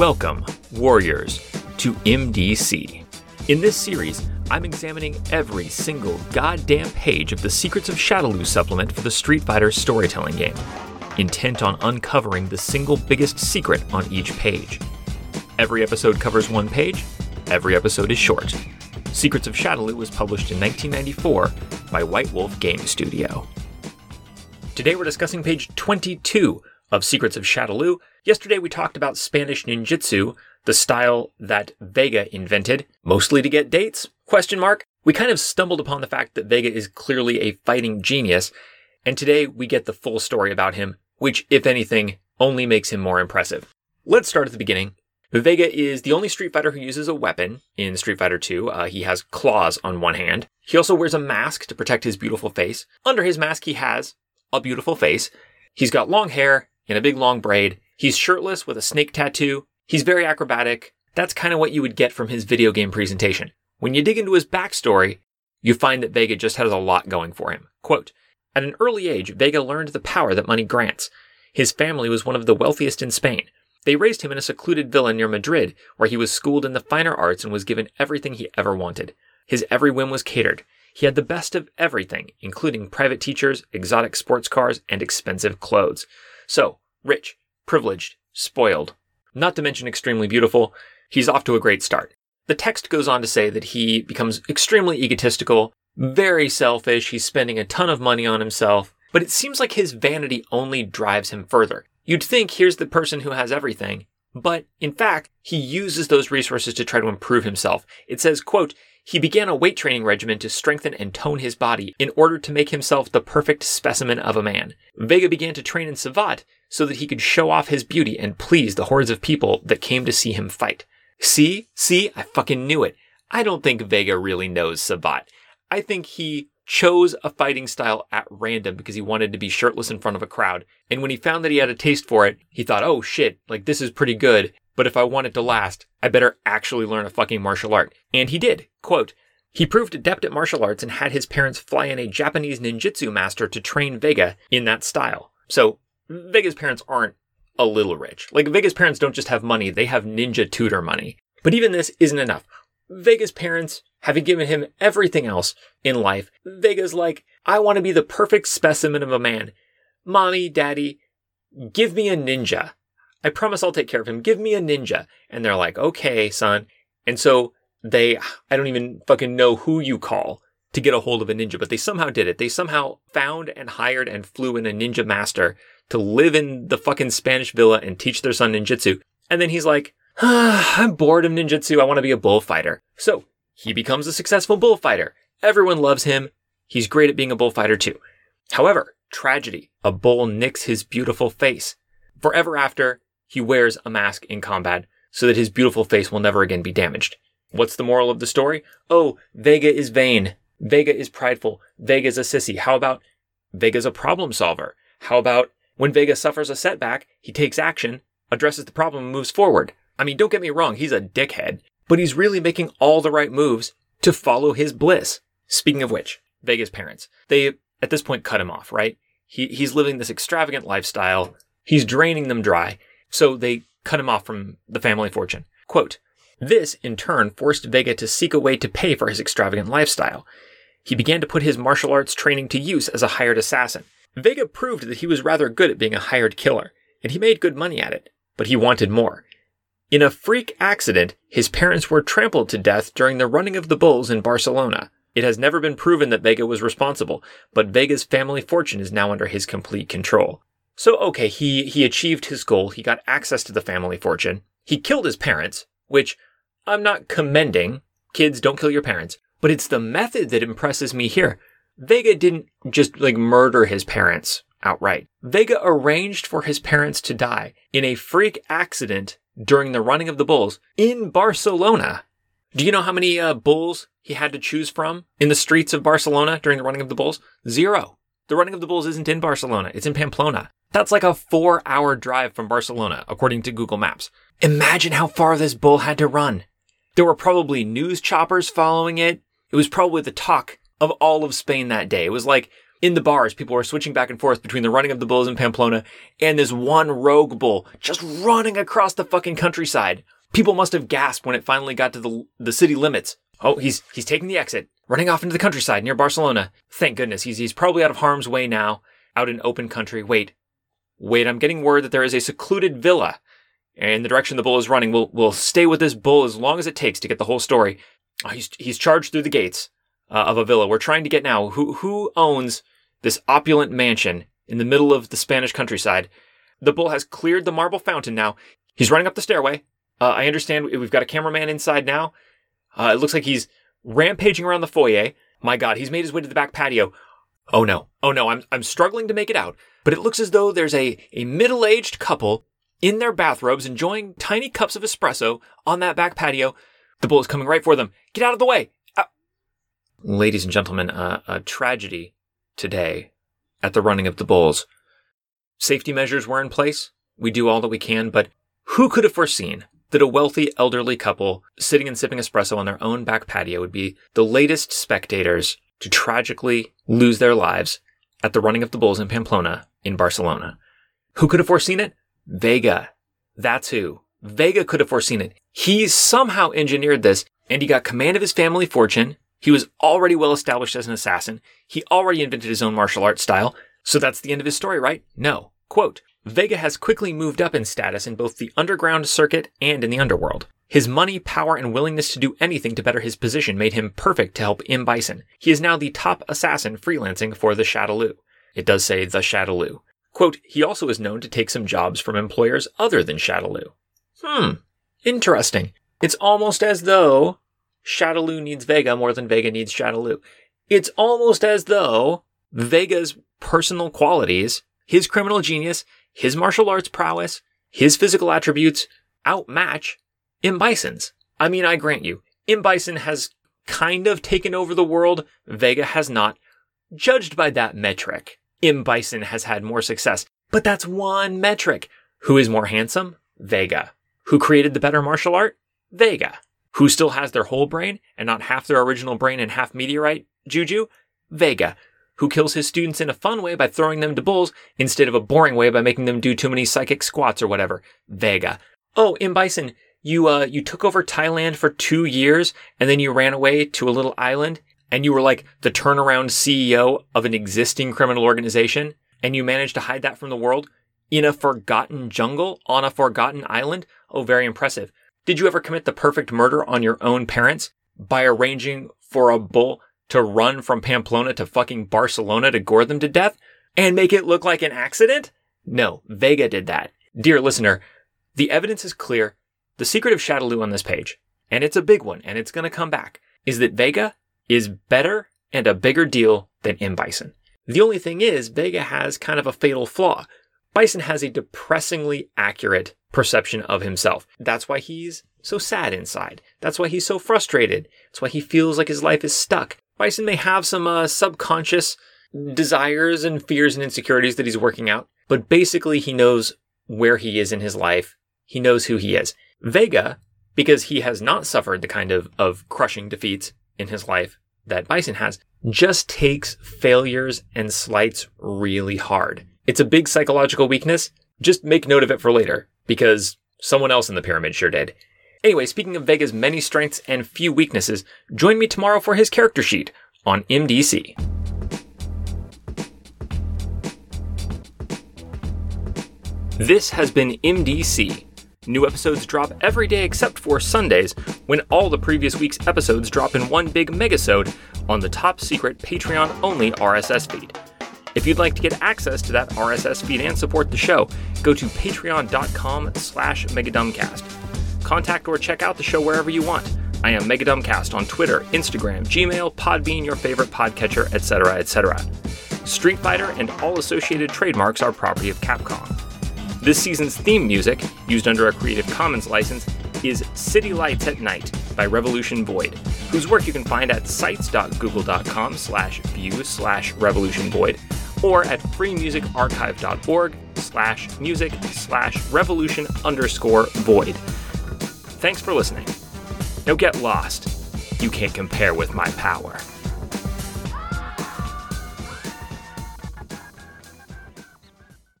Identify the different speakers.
Speaker 1: Welcome, Warriors, to MDC. In this series, I'm examining every single goddamn page of the Secrets of Shadaloo supplement for the Street Fighter storytelling game, intent on uncovering the single biggest secret on each page. Every episode covers one page, every episode is short. Secrets of Shadaloo was published in 1994 by White Wolf Game Studio. Today we're discussing page 22 of Secrets of Shadaloo. Yesterday we talked about Spanish ninjutsu, the style that Vega invented, mostly to get dates? Question mark. We kind of stumbled upon the fact that Vega is clearly a fighting genius, and today we get the full story about him, which, if anything, only makes him more impressive. Let's start at the beginning. Vega is the only Street Fighter who uses a weapon in Street Fighter 2. Uh, he has claws on one hand. He also wears a mask to protect his beautiful face. Under his mask, he has a beautiful face. He's got long hair in a big long braid. He's shirtless with a snake tattoo. He's very acrobatic. That's kind of what you would get from his video game presentation. When you dig into his backstory, you find that Vega just has a lot going for him. Quote, At an early age, Vega learned the power that money grants. His family was one of the wealthiest in Spain. They raised him in a secluded villa near Madrid, where he was schooled in the finer arts and was given everything he ever wanted. His every whim was catered. He had the best of everything, including private teachers, exotic sports cars, and expensive clothes. So, rich, privileged, spoiled, not to mention extremely beautiful, he's off to a great start. The text goes on to say that he becomes extremely egotistical, very selfish, he's spending a ton of money on himself, but it seems like his vanity only drives him further. You'd think here's the person who has everything, but in fact, he uses those resources to try to improve himself. It says, quote, he began a weight training regimen to strengthen and tone his body in order to make himself the perfect specimen of a man. Vega began to train in Savate so that he could show off his beauty and please the hordes of people that came to see him fight. See? See? I fucking knew it. I don't think Vega really knows Savate. I think he chose a fighting style at random because he wanted to be shirtless in front of a crowd. And when he found that he had a taste for it, he thought, oh shit, like this is pretty good. But if I want it to last, I better actually learn a fucking martial art. And he did. Quote, he proved adept at martial arts and had his parents fly in a Japanese ninjutsu master to train Vega in that style. So Vega's parents aren't a little rich. Like Vega's parents don't just have money, they have ninja tutor money. But even this isn't enough. Vega's parents, having given him everything else in life, Vega's like, I want to be the perfect specimen of a man. Mommy, daddy, give me a ninja. I promise I'll take care of him. Give me a ninja. And they're like, okay, son. And so they, I don't even fucking know who you call to get a hold of a ninja, but they somehow did it. They somehow found and hired and flew in a ninja master to live in the fucking Spanish villa and teach their son ninjutsu. And then he's like, I'm bored of ninjutsu. I want to be a bullfighter. So he becomes a successful bullfighter. Everyone loves him. He's great at being a bullfighter too. However, tragedy. A bull nicks his beautiful face. Forever after, he wears a mask in combat so that his beautiful face will never again be damaged. What's the moral of the story? Oh, Vega is vain. Vega is prideful. Vega's a sissy. How about Vega's a problem solver? How about when Vega suffers a setback, he takes action, addresses the problem, and moves forward. I mean, don't get me wrong, he's a dickhead, but he's really making all the right moves to follow his bliss. Speaking of which, Vega's parents, they at this point cut him off, right? He, he's living this extravagant lifestyle. He's draining them dry. So they cut him off from the family fortune. Quote, this, in turn, forced Vega to seek a way to pay for his extravagant lifestyle. He began to put his martial arts training to use as a hired assassin. Vega proved that he was rather good at being a hired killer, and he made good money at it, but he wanted more. In a freak accident, his parents were trampled to death during the running of the bulls in Barcelona. It has never been proven that Vega was responsible, but Vega's family fortune is now under his complete control. So okay, he, he achieved his goal, he got access to the family fortune. He killed his parents, which I'm not commending. Kids, don't kill your parents. But it's the method that impresses me here. Vega didn't just like murder his parents outright. Vega arranged for his parents to die in a freak accident during the running of the bulls in Barcelona. Do you know how many uh, bulls he had to choose from in the streets of Barcelona during the running of the bulls? Zero. The running of the bulls isn't in Barcelona, it's in Pamplona. That's like a four hour drive from Barcelona, according to Google Maps. Imagine how far this bull had to run. There were probably news choppers following it. It was probably the talk of all of Spain that day. It was like in the bars, people were switching back and forth between the running of the bulls in Pamplona and this one rogue bull just running across the fucking countryside. People must have gasped when it finally got to the, the city limits. Oh, he's, he's taking the exit, running off into the countryside near Barcelona. Thank goodness. He's, he's probably out of harm's way now, out in open country. Wait, wait, I'm getting word that there is a secluded villa in the direction the bull is running. We'll, we'll stay with this bull as long as it takes to get the whole story. Oh, he's, he's charged through the gates uh, of a villa. We're trying to get now. Who, who owns this opulent mansion in the middle of the Spanish countryside? The bull has cleared the marble fountain now. He's running up the stairway. Uh, I understand we've got a cameraman inside now. Uh, it looks like he's rampaging around the foyer. My God, he's made his way to the back patio. Oh no, oh no, I'm, I'm struggling to make it out, but it looks as though there's a, a middle aged couple in their bathrobes enjoying tiny cups of espresso on that back patio. The bull is coming right for them. Get out of the way! Uh, Ladies and gentlemen, uh, a tragedy today at the running of the bulls. Safety measures were in place. We do all that we can, but who could have foreseen that a wealthy elderly couple sitting and sipping espresso on their own back patio would be the latest spectators to tragically lose their lives at the running of the bulls in Pamplona in Barcelona. Who could have foreseen it? Vega. That's who. Vega could have foreseen it. He somehow engineered this and he got command of his family fortune. He was already well established as an assassin. He already invented his own martial arts style. So that's the end of his story, right? No. Quote, Vega has quickly moved up in status in both the underground circuit and in the underworld. His money, power, and willingness to do anything to better his position made him perfect to help M. Bison. He is now the top assassin freelancing for the Shadaloo. It does say the Shadaloo. Quote, he also is known to take some jobs from employers other than Shadaloo. Hmm, interesting. It's almost as though Shadaloo needs Vega more than Vega needs Shadaloo. It's almost as though Vega's personal qualities, his criminal genius, his martial arts prowess, his physical attributes outmatch M. Bison's. I mean, I grant you, M. Bison has kind of taken over the world. Vega has not. Judged by that metric, M. Bison has had more success. But that's one metric. Who is more handsome? Vega. Who created the better martial art? Vega. Who still has their whole brain and not half their original brain and half meteorite juju? Vega who kills his students in a fun way by throwing them to bulls instead of a boring way by making them do too many psychic squats or whatever. Vega. Oh, M. Bison, you, uh, you took over Thailand for two years and then you ran away to a little island and you were like the turnaround CEO of an existing criminal organization and you managed to hide that from the world in a forgotten jungle on a forgotten island. Oh, very impressive. Did you ever commit the perfect murder on your own parents by arranging for a bull to run from Pamplona to fucking Barcelona to gore them to death and make it look like an accident? No, Vega did that. Dear listener, the evidence is clear. The secret of Shadaloo on this page, and it's a big one, and it's going to come back, is that Vega is better and a bigger deal than M. Bison. The only thing is, Vega has kind of a fatal flaw. Bison has a depressingly accurate perception of himself. That's why he's so sad inside. That's why he's so frustrated. That's why he feels like his life is stuck. Bison may have some uh, subconscious desires and fears and insecurities that he's working out, but basically he knows where he is in his life. He knows who he is. Vega, because he has not suffered the kind of, of crushing defeats in his life that Bison has, just takes failures and slights really hard. It's a big psychological weakness. Just make note of it for later, because someone else in the pyramid sure did. Anyway, speaking of Vega's many strengths and few weaknesses, join me tomorrow for his character sheet on MDC. This has been MDC. New episodes drop every day except for Sundays, when all the previous week's episodes drop in one big megasode on the top secret Patreon only RSS feed. If you'd like to get access to that RSS feed and support the show, go to patreon.com slash megadumbcast contact or check out the show wherever you want. I am Megadumbcast on Twitter, Instagram, Gmail, Podbean, your favorite podcatcher, etc., etc. Street Fighter and all associated trademarks are property of Capcom. This season's theme music, used under a Creative Commons license, is City Lights at Night by Revolution Void, whose work you can find at sites.google.com slash view slash revolution void or at freemusicarchive.org slash music slash revolution underscore void. Thanks for listening. Now get lost. You can't compare with my power.